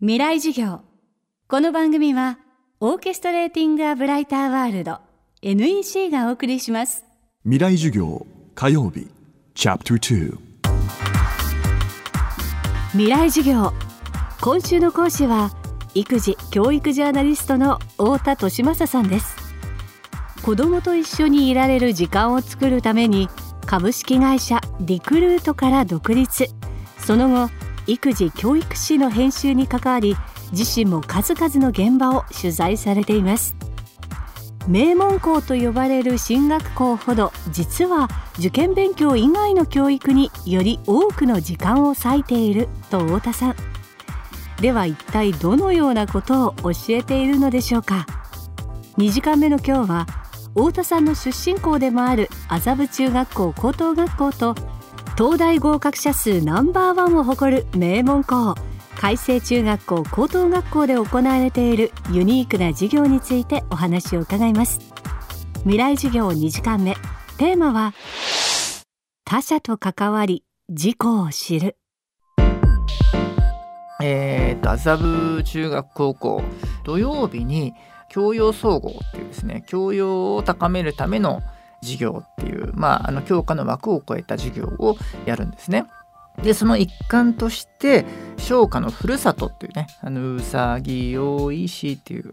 未来授業。この番組はオーケストレーティング・ア・ブライター・ワールド NEC がお送りします。未来授業火曜日チャプター未来授業。今週の講師は育児教育ジャーナリストの太田利正さんです。子供と一緒にいられる時間を作るために株式会社リクルートから独立。その後育児教育誌の編集に関わり自身も数々の現場を取材されています。名門校と呼ばれる進学校ほど実は受験勉強以外の教育により多くの時間を割いていると太田さん。では一体どのようなことを教えているのでしょうか。2時間目の今日は太田さんの出身校でもある麻布中学校高等学校と東大合格者数ナンバーワンを誇る名門校海星中学校高等学校で行われているユニークな授業についてお話を伺います。未来授業2時間目。テーマは他者と関わり自己を知る。えーと麻布中学高校。土曜日に教養総合っていうですね教養を高めるための授業っていう、まあ、あの教科の枠を超えた授業をやるんですね。でその一環として唱歌のふるさとっていうね「あのうさぎおいし」っていう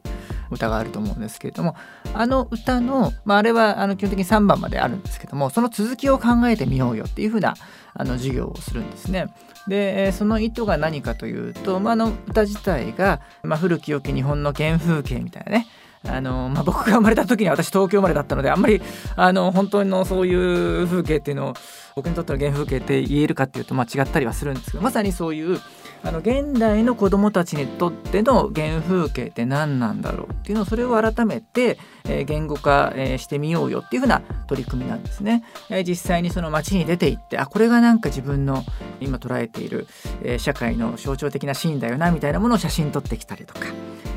歌があると思うんですけれどもあの歌の、まあ、あれはあの基本的に3番まであるんですけどもその続きを考えてみようよっていうふうなあの授業をするんですね。でその意図が何かというと、まあ、あの歌自体が、まあ、古き良き日本の原風景みたいなねあのまあ、僕が生まれた時に私東京生まれだったのであんまりあの本当のそういう風景っていうのを僕にとっての原風景って言えるかっていうと、まあ、違ったりはするんですけどまさにそういうあの現代の子どもたちにとっての原風景って何なんだろうっていうのをそれを改めて、えー、言語化、えー、してみようよっていうふうな取り組みなんですね。えー、実際にその街に出て行ってあこれがなんか自分の今捉えている、えー、社会の象徴的なシーンだよなみたいなものを写真撮ってきたりとか。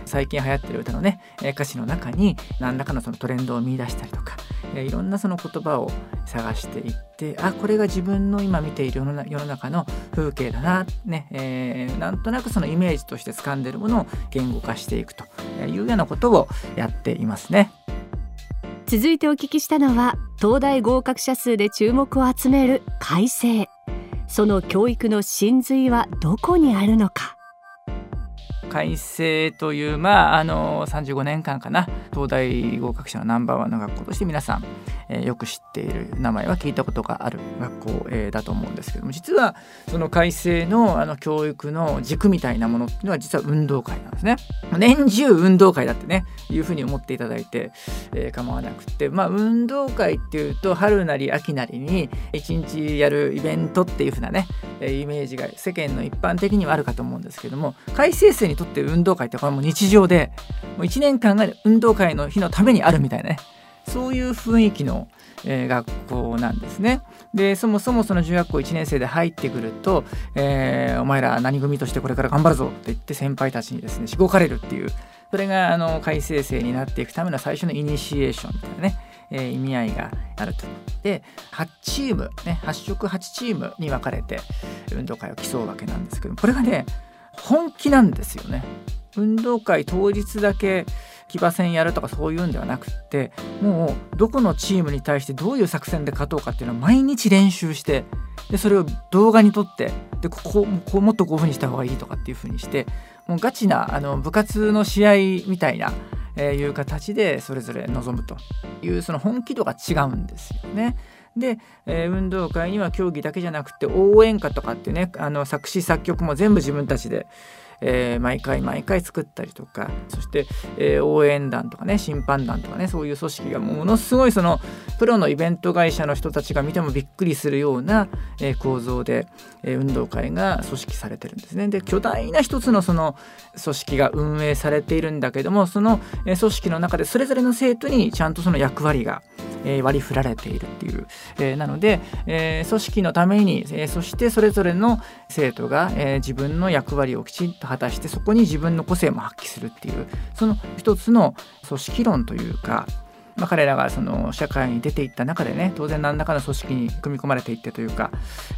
最近流行ってる歌のね歌詞の中に何らかのそのトレンドを見出したりとかいろんなその言葉を探していってあこれが自分の今見ている世の世の中の風景だな、ねえー、なんとなくそのイメージとして掴んでるものを言語化していくというようなことをやっていますね。続いてお聞きしたのは東大合格者数で注目を集める改正その教育の真髄はどこにあるのか改正という、まあ、あの35年間かな東大合格者のナンバーワンの学校として皆さん、えー、よく知っている名前は聞いたことがある学校、えー、だと思うんですけども実はその改正のあの教育の軸みたいなものっていうのは実は運動会なんですね。年中運動会だってねいうふうに思っていただいて、えー、構わなくてまあ運動会っていうと春なり秋なりに一日やるイベントっていうふうなねイメージが世間の一般的にはあるかと思うんですけども改正生にとって運動会ってこれも日常でもう1年間が運動会の日のためにあるみたいなね。そういう雰囲気の、えー、学校なんですね。でそもそもその中学校1年生で入ってくると、えー、お前ら何組としてこれから頑張るぞって言って先輩たちにですねしごかれるっていう。それがあの改正生になっていくための最初のイニシエーションみたいなね、えー、意味合いがあると。で8チームね8色8チームに分かれて運動会を競うわけなんですけどこれがね本気なんですよね。運動会当日だけ騎馬戦やるとかそういうんではなくってもうどこのチームに対してどういう作戦で勝とうかっていうのを毎日練習してでそれを動画に撮ってでこここうもっとこういうふうにした方がいいとかっていうふうにしてもうガチなあの部活の試合みたいな、えー、いう形でそれぞれ臨むというその本気度が違うんですよね。で、えー、運動会には競技だけじゃなくて応援歌とかってねあの作詞作曲も全部自分たちでえー、毎回毎回作ったりとかそして、えー、応援団とかね審判団とかねそういう組織がものすごいそのプロのイベント会社の人たちが見てもびっくりするような、えー、構造で、え運動会が組織されてるんですね。で巨大な一つのその組織が運営されているんだけどもその、え組織の中でそれぞれの生徒にちゃんとその役割がえ割り振られているっていう、えなので、え組織のために、えそしてそれぞれの生徒が、え自分の役割をきちんと果たしてそこに自分の個性も発揮するっていうその一つの組織論というかまあ、彼らがその社会に出ていった中でね当然何らかの組織に組み込まれていってというか、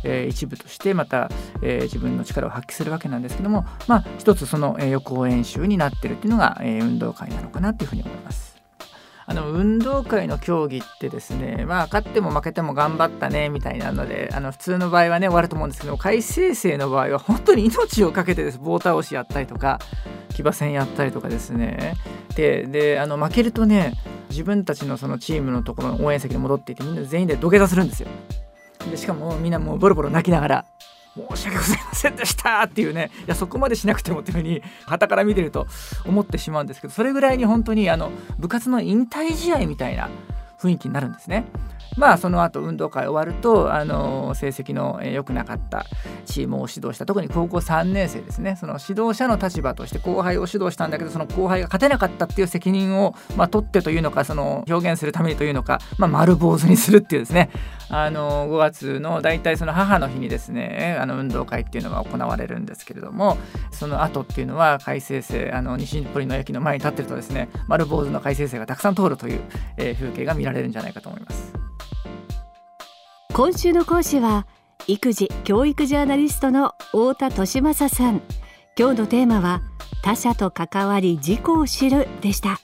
えー、一部としてまた、えー、自分の力を発揮するわけなんですけども、まあ、一つその、予行演習になってるっていうのが、えー、運動会なのかなというふうに思います。あの運動会の競技ってですねまあ勝っても負けても頑張ったねみたいなのであの普通の場合はね終わると思うんですけど海星生の場合は本当に命を懸けてです。棒倒しやったりとか騎馬戦やったりとかですね。でであの負けるとね自分たちのそのチームのところの応援席に戻っていてみんな全員で土下座するんですよ。でしかもみんなもうボロボロ泣きながら申し訳ございませんでしたっていうねいやそこまでしなくてもっていうふうに旗から見てると思ってしまうんですけどそれぐらいに本当にあの部活の引退試合みたいな雰囲気になるんですね。まあその後運動会終わるとあの成績の良くなかったチームを指導した。特に高校3年生ですね。その指導者の立場として後輩を指導したんだけどその後輩が勝てなかったっていう責任を、まあ、取ってというのかその表現するためにというのか、まあ、丸坊主にするっていうですね。あの5月の大体その母の日にですねあの運動会っていうのが行われるんですけれどもその後っていうのは海星生あの西日暮里の駅の前に立ってるとですね丸坊主の海星生がたくさん通るという、風景が見られるんじゃないかと思います。今週の講師は育児教育ジャーナリストの太田利正さん。今日のテーマは他者と関わり自己を知るでした。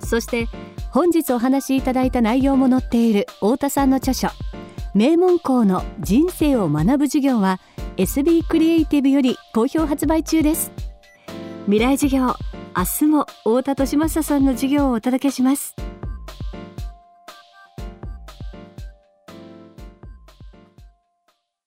そして本日お話しいただいた内容も載っている太田さんの著書名門校の人生を学ぶ授業は SB クリエイティブより好評発売中です。未来授業明日も太田利正さんの授業をお届けします。